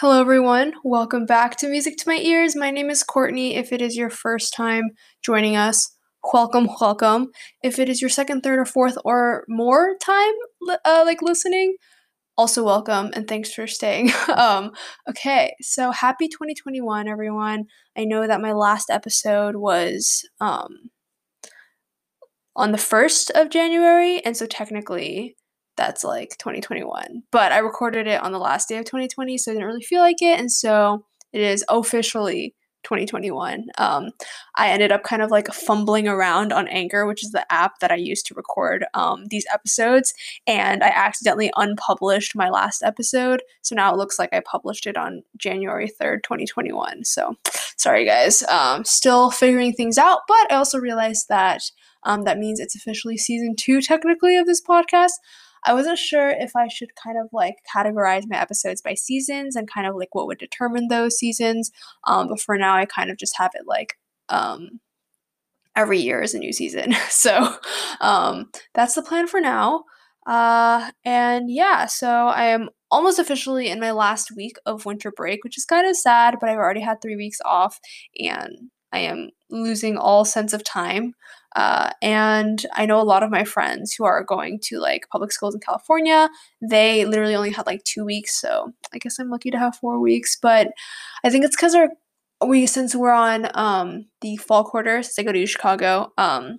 Hello, everyone. Welcome back to Music to My Ears. My name is Courtney. If it is your first time joining us, welcome, welcome. If it is your second, third, or fourth, or more time, uh, like listening, also welcome and thanks for staying. um, okay, so happy 2021, everyone. I know that my last episode was um, on the 1st of January, and so technically that's like 2021. But I recorded it on the last day of 2020, so I didn't really feel like it. And so it is officially 2021. Um, I ended up kind of like fumbling around on Anchor, which is the app that I use to record um, these episodes, and I accidentally unpublished my last episode. So now it looks like I published it on January 3rd, 2021. So sorry, guys. Um, still figuring things out, but I also realized that um, that means it's officially season two, technically, of this podcast. I wasn't sure if I should kind of like categorize my episodes by seasons and kind of like what would determine those seasons. Um, but for now, I kind of just have it like um, every year is a new season. so um, that's the plan for now. Uh, and yeah, so I am almost officially in my last week of winter break, which is kind of sad, but I've already had three weeks off and I am losing all sense of time. Uh, and I know a lot of my friends who are going to like public schools in California, they literally only had like two weeks. So I guess I'm lucky to have four weeks. But I think it's because we, since we're on um, the fall quarter, since I go to Chicago, um,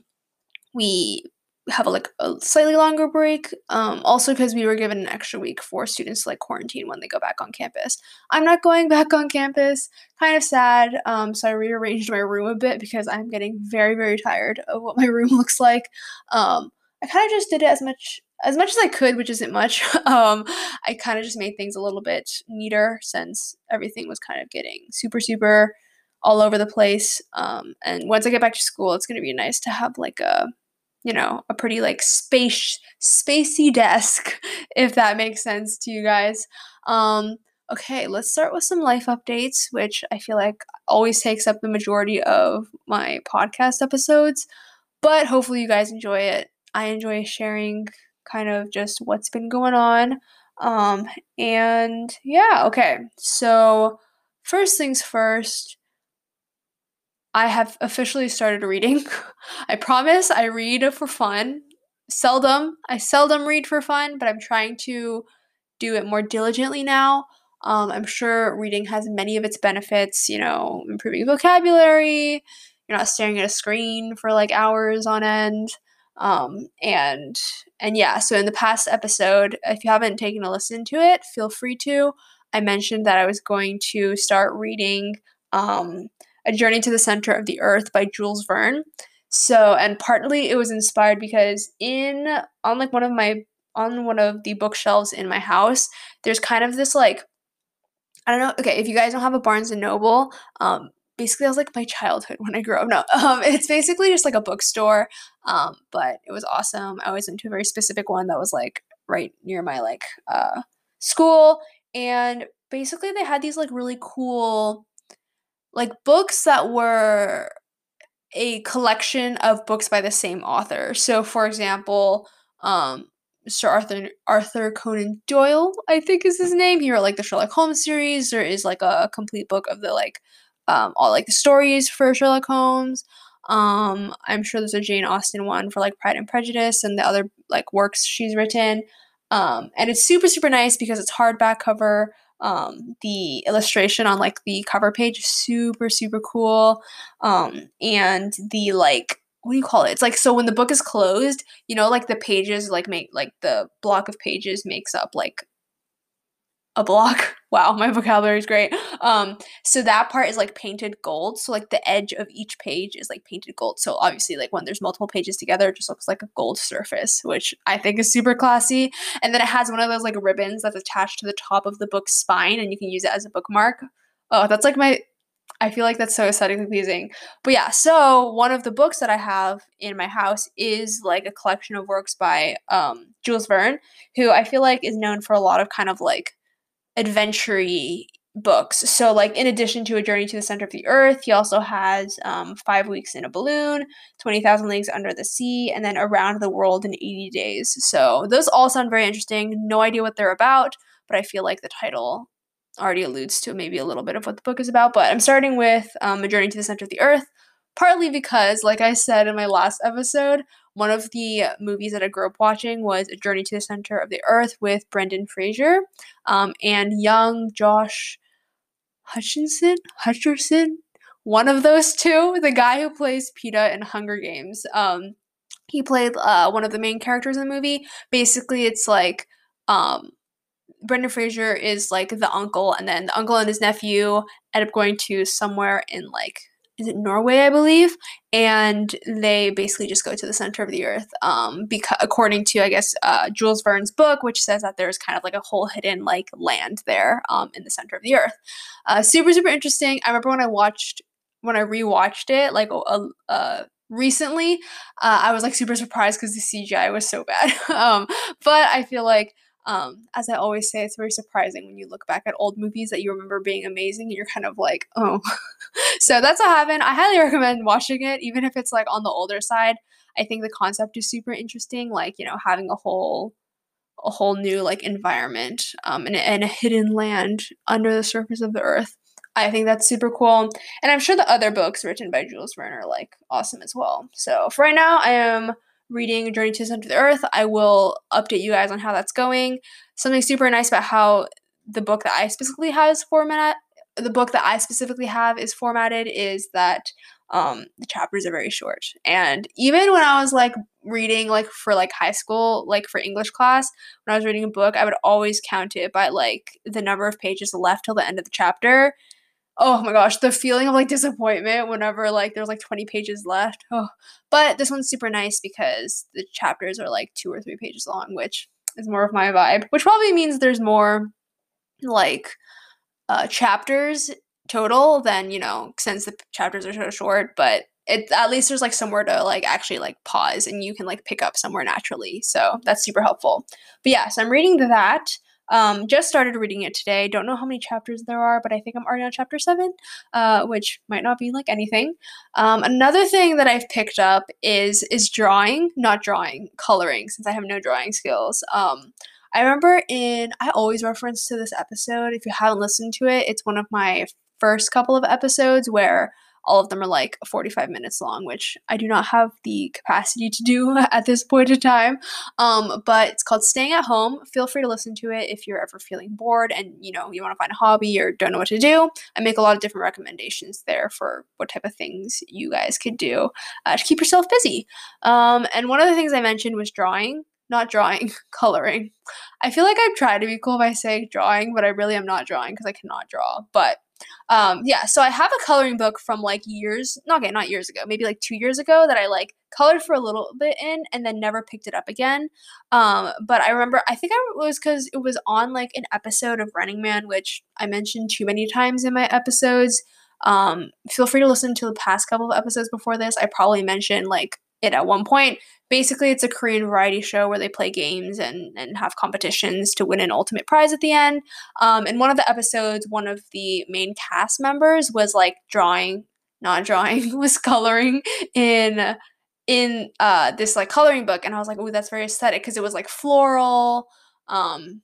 we have a, like a slightly longer break. Um, also because we were given an extra week for students to like quarantine when they go back on campus. I'm not going back on campus. Kind of sad. Um, so I rearranged my room a bit because I'm getting very very tired of what my room looks like. Um, I kind of just did it as much as much as I could, which isn't much. um, I kind of just made things a little bit neater since everything was kind of getting super super all over the place. Um, and once I get back to school, it's gonna be nice to have like a you know, a pretty like space spacey desk, if that makes sense to you guys. Um, okay, let's start with some life updates, which I feel like always takes up the majority of my podcast episodes. But hopefully you guys enjoy it. I enjoy sharing kind of just what's been going on. Um, and yeah, okay. So first things first, I have officially started reading. I promise I read for fun. Seldom. I seldom read for fun, but I'm trying to do it more diligently now. Um, I'm sure reading has many of its benefits, you know, improving vocabulary, you're not staring at a screen for like hours on end. Um, and and yeah, so in the past episode, if you haven't taken a listen to it, feel free to. I mentioned that I was going to start reading um, a Journey to the Center of the Earth by Jules Verne. So, and partly it was inspired because in on like one of my on one of the bookshelves in my house, there's kind of this like I don't know. Okay, if you guys don't have a Barnes and Noble, um, basically that was like my childhood when I grew up. No, um, it's basically just like a bookstore, um, but it was awesome. I always went to a very specific one that was like right near my like uh, school, and basically they had these like really cool like books that were a collection of books by the same author. So, for example, um, Sir Arthur Arthur Conan Doyle, I think is his name. He wrote like the Sherlock Holmes series. There is like a complete book of the like um, all like the stories for Sherlock Holmes. Um, I'm sure there's a Jane Austen one for like Pride and Prejudice and the other like works she's written. Um, and it's super super nice because it's hardback cover um, the illustration on like the cover page super super cool. Um, and the like what do you call it? It's like so when the book is closed you know like the pages like make like the block of pages makes up like a block. Wow, my vocabulary is great. Um, so that part is like painted gold. So like the edge of each page is like painted gold. So obviously, like when there's multiple pages together, it just looks like a gold surface, which I think is super classy. And then it has one of those like ribbons that's attached to the top of the book's spine, and you can use it as a bookmark. Oh, that's like my I feel like that's so aesthetically pleasing. But yeah, so one of the books that I have in my house is like a collection of works by um, Jules Verne, who I feel like is known for a lot of kind of like adventure books. So, like, in addition to A Journey to the Center of the Earth, he also has um, Five Weeks in a Balloon, 20,000 Leagues Under the Sea, and then Around the World in 80 Days. So, those all sound very interesting. No idea what they're about, but I feel like the title already alludes to maybe a little bit of what the book is about. But I'm starting with um, A Journey to the Center of the Earth, partly because, like I said in my last episode, one of the movies that I grew up watching was A Journey to the Center of the Earth with Brendan Fraser um, and young Josh Hutchinson. Hutcherson, one of those two, the guy who plays Peeta in Hunger Games. Um, he played uh, one of the main characters in the movie. Basically, it's like um, Brendan Fraser is like the uncle, and then the uncle and his nephew end up going to somewhere in like is it Norway, I believe, and they basically just go to the center of the earth. Um, because according to I guess uh, Jules Verne's book, which says that there's kind of like a whole hidden like land there, um, in the center of the earth. Uh, super super interesting. I remember when I watched when I rewatched it like uh recently, uh, I was like super surprised because the CGI was so bad. um, but I feel like um, as I always say, it's very surprising when you look back at old movies that you remember being amazing and you're kind of like, oh. so that's what happened. I highly recommend watching it, even if it's like on the older side. I think the concept is super interesting, like, you know, having a whole a whole new like environment um, and, and a hidden land under the surface of the earth. I think that's super cool. And I'm sure the other books written by Jules Verne are like awesome as well. So for right now, I am reading Journey to the Center of the Earth. I will update you guys on how that's going. Something super nice about how the book that I specifically have is format the book that I specifically have is formatted is that um, the chapters are very short. And even when I was like reading like for like high school, like for English class, when I was reading a book, I would always count it by like the number of pages left till the end of the chapter oh my gosh, the feeling of like disappointment whenever like there's like 20 pages left. Oh. But this one's super nice because the chapters are like two or three pages long, which is more of my vibe, which probably means there's more like uh, chapters total than, you know, since the chapters are so short, but it at least there's like somewhere to like actually like pause and you can like pick up somewhere naturally. So that's super helpful. But yeah, so I'm reading that. Um, just started reading it today. Don't know how many chapters there are, but I think I'm already on chapter seven, uh, which might not be like anything. Um, another thing that I've picked up is is drawing, not drawing, coloring, since I have no drawing skills. Um, I remember in I always reference to this episode. If you haven't listened to it, it's one of my first couple of episodes where all of them are like 45 minutes long, which I do not have the capacity to do at this point in time. Um, but it's called Staying at Home. Feel free to listen to it if you're ever feeling bored and you know you want to find a hobby or don't know what to do. I make a lot of different recommendations there for what type of things you guys could do uh, to keep yourself busy. Um, and one of the things I mentioned was drawing not drawing, coloring. I feel like I've tried to be cool by saying drawing, but I really am not drawing because I cannot draw. But um, yeah, so I have a coloring book from like years, not okay, not years ago, maybe like two years ago that I like colored for a little bit in and then never picked it up again. Um, but I remember, I think I was because it was on like an episode of Running Man, which I mentioned too many times in my episodes. Um, feel free to listen to the past couple of episodes before this. I probably mentioned like it at one point. Basically, it's a Korean variety show where they play games and, and have competitions to win an ultimate prize at the end. Um, in one of the episodes, one of the main cast members was like drawing, not drawing, was coloring in in uh this like coloring book and I was like, "Oh, that's very aesthetic" because it was like floral um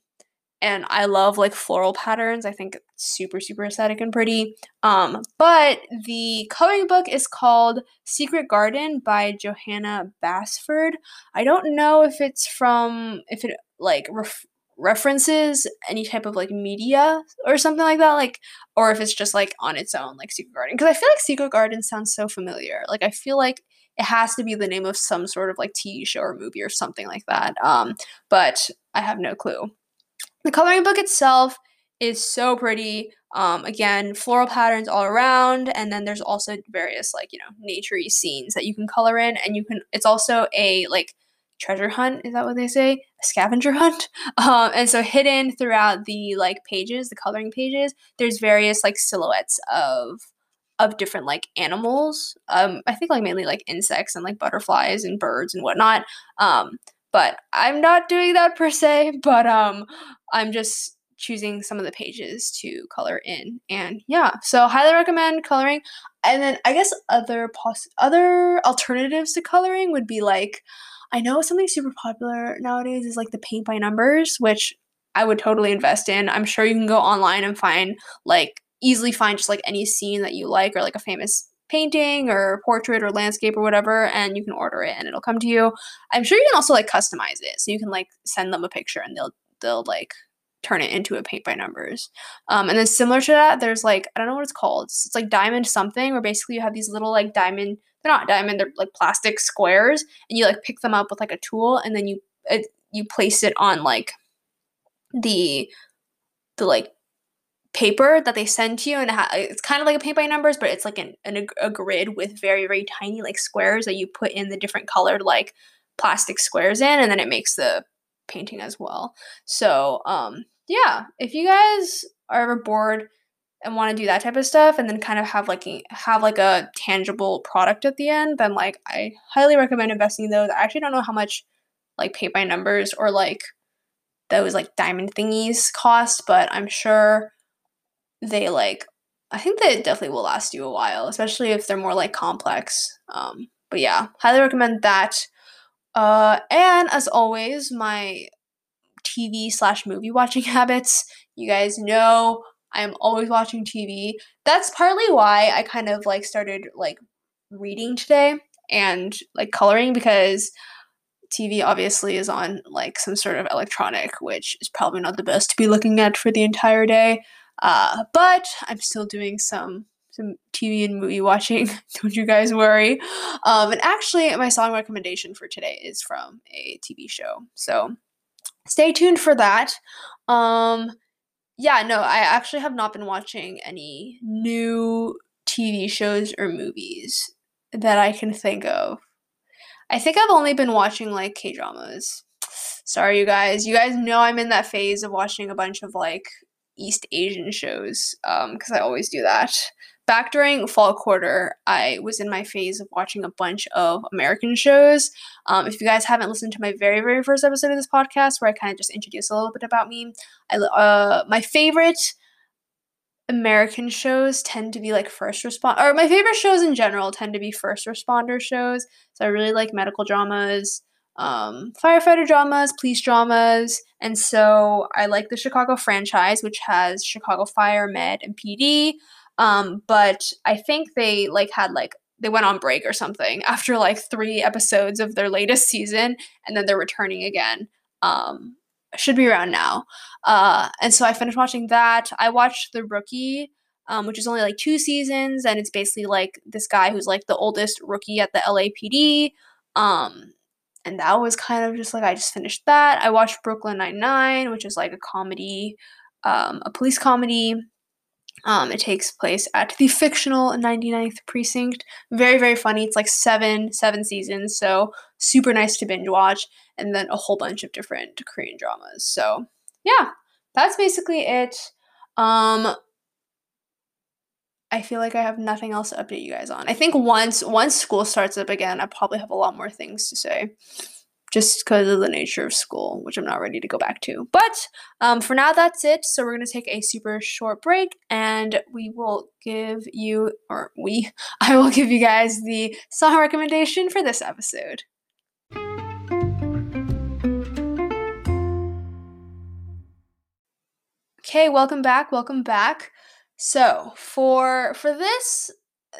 and I love like floral patterns. I think super super aesthetic and pretty. Um, but the coloring book is called Secret Garden by Johanna Basford. I don't know if it's from if it like ref- references any type of like media or something like that like or if it's just like on its own like Secret Garden because I feel like Secret Garden sounds so familiar. Like I feel like it has to be the name of some sort of like TV show or movie or something like that. Um, but I have no clue. The coloring book itself is so pretty. Um, again, floral patterns all around, and then there's also various like you know naturey scenes that you can color in, and you can. It's also a like treasure hunt. Is that what they say? A scavenger hunt. Um, and so hidden throughout the like pages, the coloring pages, there's various like silhouettes of of different like animals. Um, I think like mainly like insects and like butterflies and birds and whatnot. Um, but I'm not doing that per se, but um I'm just choosing some of the pages to color in. And yeah, so highly recommend coloring. And then I guess other poss- other alternatives to coloring would be like I know something super popular nowadays is like the paint by numbers, which I would totally invest in. I'm sure you can go online and find like easily find just like any scene that you like or like a famous painting or portrait or landscape or whatever and you can order it and it'll come to you. I'm sure you can also like customize it. So you can like send them a picture and they'll they'll like turn it into a paint by numbers. Um, and then similar to that, there's like I don't know what it's called. It's, it's like diamond something, where basically you have these little like diamond. They're not diamond. They're like plastic squares, and you like pick them up with like a tool, and then you it, you place it on like the the like paper that they send to you and it ha- it's kind of like a paint by numbers but it's like an, an, a grid with very very tiny like squares that you put in the different colored like plastic squares in and then it makes the painting as well. So um yeah if you guys are ever bored and want to do that type of stuff and then kind of have like have like a tangible product at the end then like i highly recommend investing in those. I actually don't know how much like paint by numbers or like those like diamond thingies cost, but I'm sure they like I think it definitely will last you a while, especially if they're more like complex. Um, but yeah, highly recommend that. Uh, and as always, my TV slash movie watching habits. You guys know I'm always watching TV. That's partly why I kind of like started like reading today and like coloring because TV obviously is on like some sort of electronic, which is probably not the best to be looking at for the entire day. Uh, but I'm still doing some some TV and movie watching. Don't you guys worry. Um, and actually, my song recommendation for today is from a TV show, so stay tuned for that. Um, yeah, no, I actually have not been watching any new TV shows or movies that I can think of I think I've only been watching like K dramas. Sorry, you guys. You guys know I'm in that phase of watching a bunch of like East Asian shows because um, I always do that. Back during fall quarter, I was in my phase of watching a bunch of American shows. Um, if you guys haven't listened to my very, very first episode of this podcast, where I kind of just introduce a little bit about me, I uh, my favorite American shows tend to be like first respond or my favorite shows in general tend to be first responder shows. So I really like medical dramas, um, firefighter dramas, police dramas, and so I like the Chicago franchise, which has Chicago Fire, Med, and PD. Um, but I think they like had like they went on break or something after like three episodes of their latest season, and then they're returning again. Um, should be around now. Uh, and so I finished watching that. I watched The Rookie, um, which is only like two seasons, and it's basically like this guy who's like the oldest rookie at the LAPD. Um, and that was kind of just like I just finished that. I watched Brooklyn Nine Nine, which is like a comedy, um, a police comedy. Um, it takes place at the fictional 99th precinct. Very, very funny. It's like seven, seven seasons, so super nice to binge watch and then a whole bunch of different Korean dramas. So, yeah, that's basically it. Um I feel like I have nothing else to update you guys on. I think once once school starts up again, I probably have a lot more things to say. Just because of the nature of school, which I'm not ready to go back to. But um, for now, that's it. So we're gonna take a super short break, and we will give you, or we, I will give you guys the song recommendation for this episode. Okay, welcome back. Welcome back. So, for for this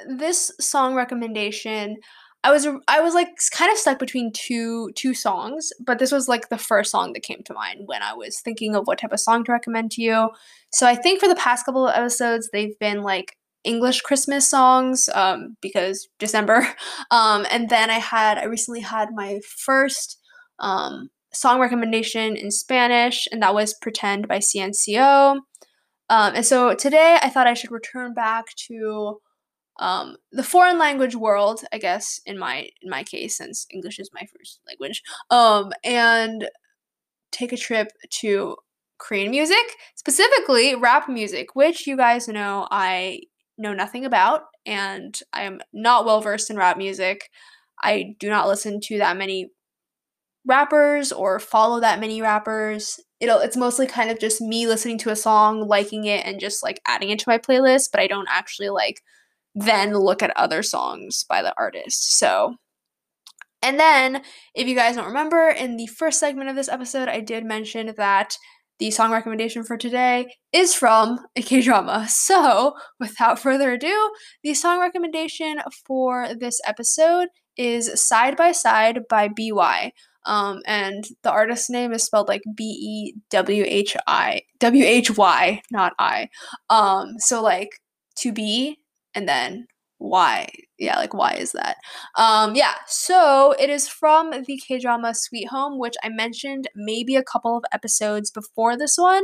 this song recommendation, I was I was like kind of stuck between two two songs, but this was like the first song that came to mind when I was thinking of what type of song to recommend to you. So, I think for the past couple of episodes, they've been like English Christmas songs um, because December. Um, and then I had I recently had my first um, song recommendation in Spanish, and that was Pretend by CNCO. Um, and so today I thought I should return back to um, the foreign language world, I guess, in my in my case, since English is my first language, um, and take a trip to Korean music, specifically rap music, which you guys know I know nothing about, and I am not well versed in rap music. I do not listen to that many rappers or follow that many rappers. It'll it's mostly kind of just me listening to a song, liking it and just like adding it to my playlist, but I don't actually like then look at other songs by the artist. So and then if you guys don't remember in the first segment of this episode, I did mention that the song recommendation for today is from a K drama. So, without further ado, the song recommendation for this episode is Side by Side by BewhY. Um, and the artist's name is spelled like B E W H I W H Y, not I. Um, so like to be and then why. Yeah like why is that? Um yeah so it is from the k-drama sweet home which i mentioned maybe a couple of episodes before this one.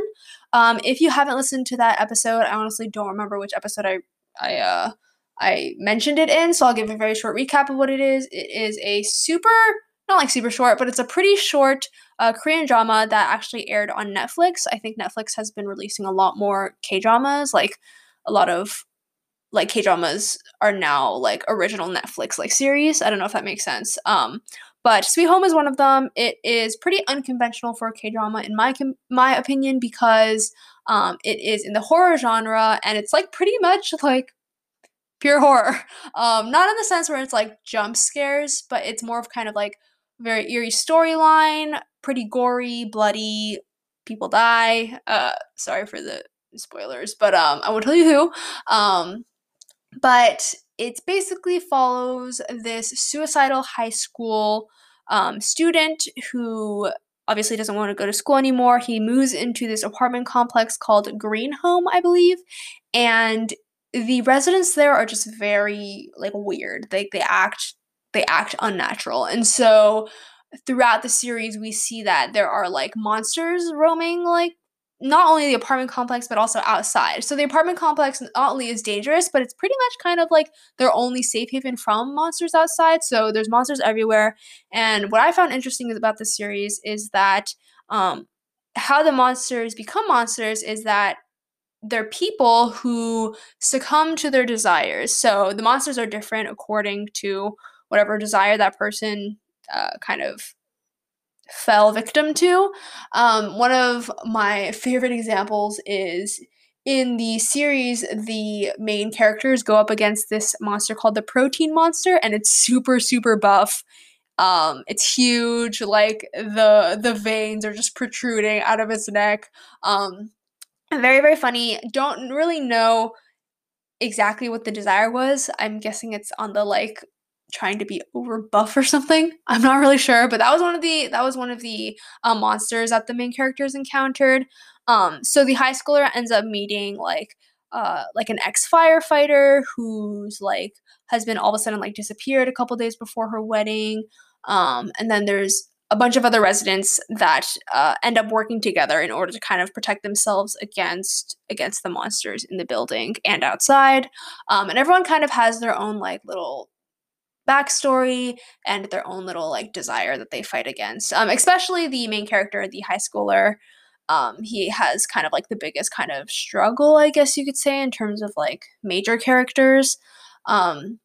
Um if you haven't listened to that episode i honestly don't remember which episode i i uh i mentioned it in so i'll give a very short recap of what it is. It is a super not like super short but it's a pretty short uh, korean drama that actually aired on netflix i think netflix has been releasing a lot more k-dramas like a lot of like K dramas are now like original Netflix like series. I don't know if that makes sense. Um, but Sweet Home is one of them. It is pretty unconventional for a K drama in my com- my opinion because um, it is in the horror genre and it's like pretty much like pure horror. Um, not in the sense where it's like jump scares, but it's more of kind of like very eerie storyline, pretty gory, bloody, people die. Uh, sorry for the spoilers, but um, I won't tell you who. Um, but it basically follows this suicidal high school um, student who obviously doesn't want to go to school anymore. He moves into this apartment complex called Green Home, I believe, and the residents there are just very like weird. They they act they act unnatural, and so throughout the series we see that there are like monsters roaming like not only the apartment complex but also outside. So the apartment complex not only is dangerous, but it's pretty much kind of like their only safe haven from monsters outside. So there's monsters everywhere. And what I found interesting about this series is that um, how the monsters become monsters is that they're people who succumb to their desires. So the monsters are different according to whatever desire that person uh, kind of fell victim to. Um, one of my favorite examples is in the series, the main characters go up against this monster called the Protein Monster, and it's super, super buff. Um, it's huge, like the the veins are just protruding out of its neck. Um, very, very funny. Don't really know exactly what the desire was. I'm guessing it's on the like trying to be over buff or something. I'm not really sure, but that was one of the that was one of the um, monsters that the main characters encountered. Um, so the high schooler ends up meeting like uh, like an ex firefighter who's like been all of a sudden like disappeared a couple days before her wedding. Um, and then there's a bunch of other residents that uh, end up working together in order to kind of protect themselves against against the monsters in the building and outside. Um, and everyone kind of has their own like little backstory and their own little like desire that they fight against. Um, especially the main character, the high schooler. Um, he has kind of like the biggest kind of struggle, I guess you could say, in terms of like major characters. Um,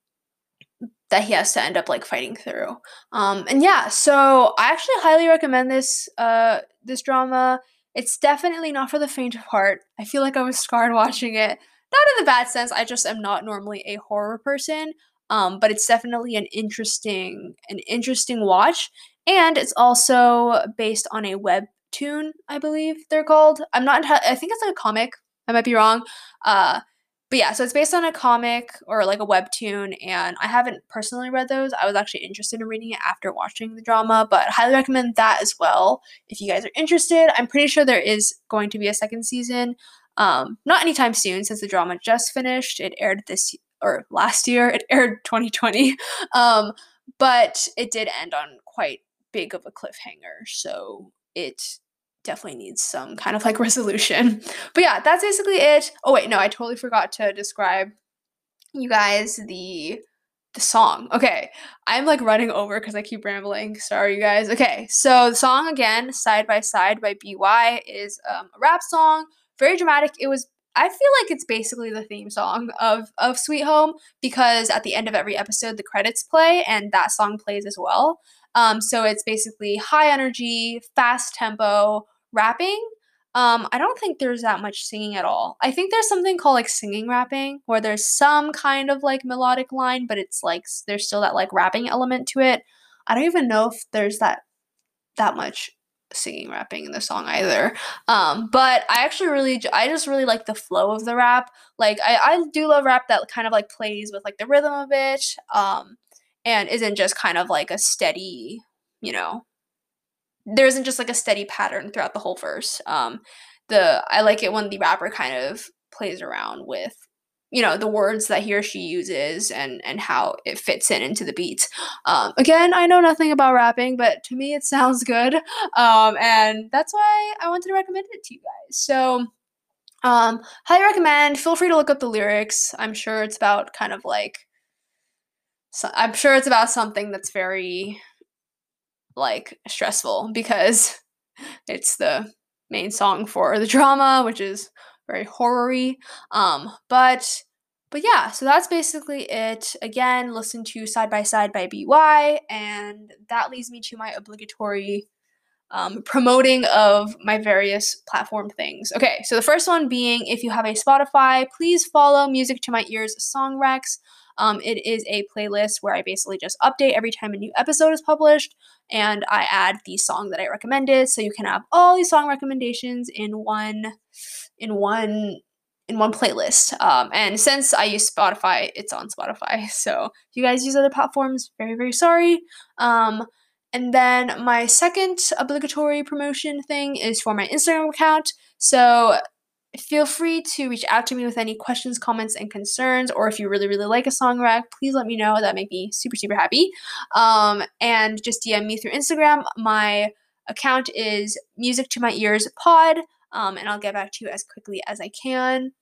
that he has to end up like fighting through. Um, and yeah, so I actually highly recommend this uh this drama. It's definitely not for the faint of heart. I feel like I was scarred watching it. Not in the bad sense. I just am not normally a horror person. Um, but it's definitely an interesting an interesting watch, and it's also based on a webtoon, I believe they're called. I'm not. I think it's like a comic. I might be wrong. Uh, but yeah, so it's based on a comic or like a webtoon, and I haven't personally read those. I was actually interested in reading it after watching the drama, but highly recommend that as well if you guys are interested. I'm pretty sure there is going to be a second season. Um, not anytime soon, since the drama just finished. It aired this or last year. It aired 2020. Um, but it did end on quite big of a cliffhanger. So it definitely needs some kind of like resolution. But yeah, that's basically it. Oh wait, no, I totally forgot to describe you guys the the song. Okay, I'm like running over because I keep rambling. Sorry, you guys. Okay, so the song again, "Side by Side" by BewhY, is um, a rap song. Very dramatic. It was I feel like it's basically the theme song of of Sweet Home because at the end of every episode the credits play and that song plays as well. Um, so it's basically high energy, fast tempo rapping. Um, I don't think there's that much singing at all. I think there's something called like singing rapping where there's some kind of like melodic line, but it's like there's still that like rapping element to it. I don't even know if there's that that much singing rapping in the song either. Um but i actually really i just really like the flow of the rap. Like i i do love rap that kind of like plays with like the rhythm of it um and isn't just kind of like a steady you know there isn't just like a steady pattern throughout the whole verse. Um the i like it when the rapper kind of plays around with you know the words that he or she uses and and how it fits in into the beat um, again i know nothing about rapping but to me it sounds good. Um, and that's why i wanted to recommend it to you guys. So um, highly recommend. Feel free to look up the lyrics. I'm sure it's about kind of like so i'm sure it's about something that's very like stressful because it's the main song for the drama which is very horror-y. Um, but but yeah, so that's basically it. Again, listen to Side by Side by BewhY, and that leads me to my obligatory um, promoting of my various platform things. Okay, so the first one being if you have a Spotify, please follow Music to My Ears Song Recs. Um, it is a playlist where I basically just update every time a new episode is published and I add the song that I recommended. So you can have all these song recommendations in one in one in one playlist. Um, and since I use Spotify, it's on Spotify. So if you guys use other platforms, very very sorry. Um, and then my second obligatory promotion thing is for my Instagram account. So feel free to reach out to me with any questions, comments, and concerns. Or if you really, really like a song rec, please let me know. That make me super, super happy. Um, and just DM me through Instagram. My account is Music to My Ears Pod, um, and I'll get back to you as quickly as I can.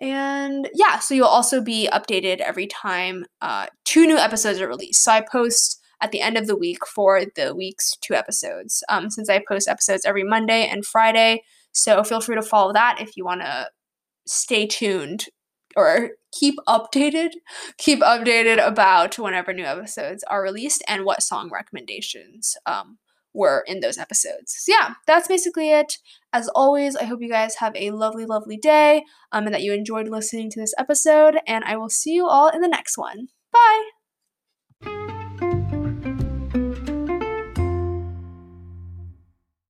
And yeah, so you'll also be updated every time uh, two new episodes are released. So I post at the end of the week for the week's two episodes. Um, since I post episodes every Monday and Friday, so feel free to follow that if you want to stay tuned or keep updated, keep updated about whenever new episodes are released and what song recommendations um, were in those episodes. So, yeah, that's basically it. As always, I hope you guys have a lovely, lovely day um, and that you enjoyed listening to this episode. And I will see you all in the next one. Bye.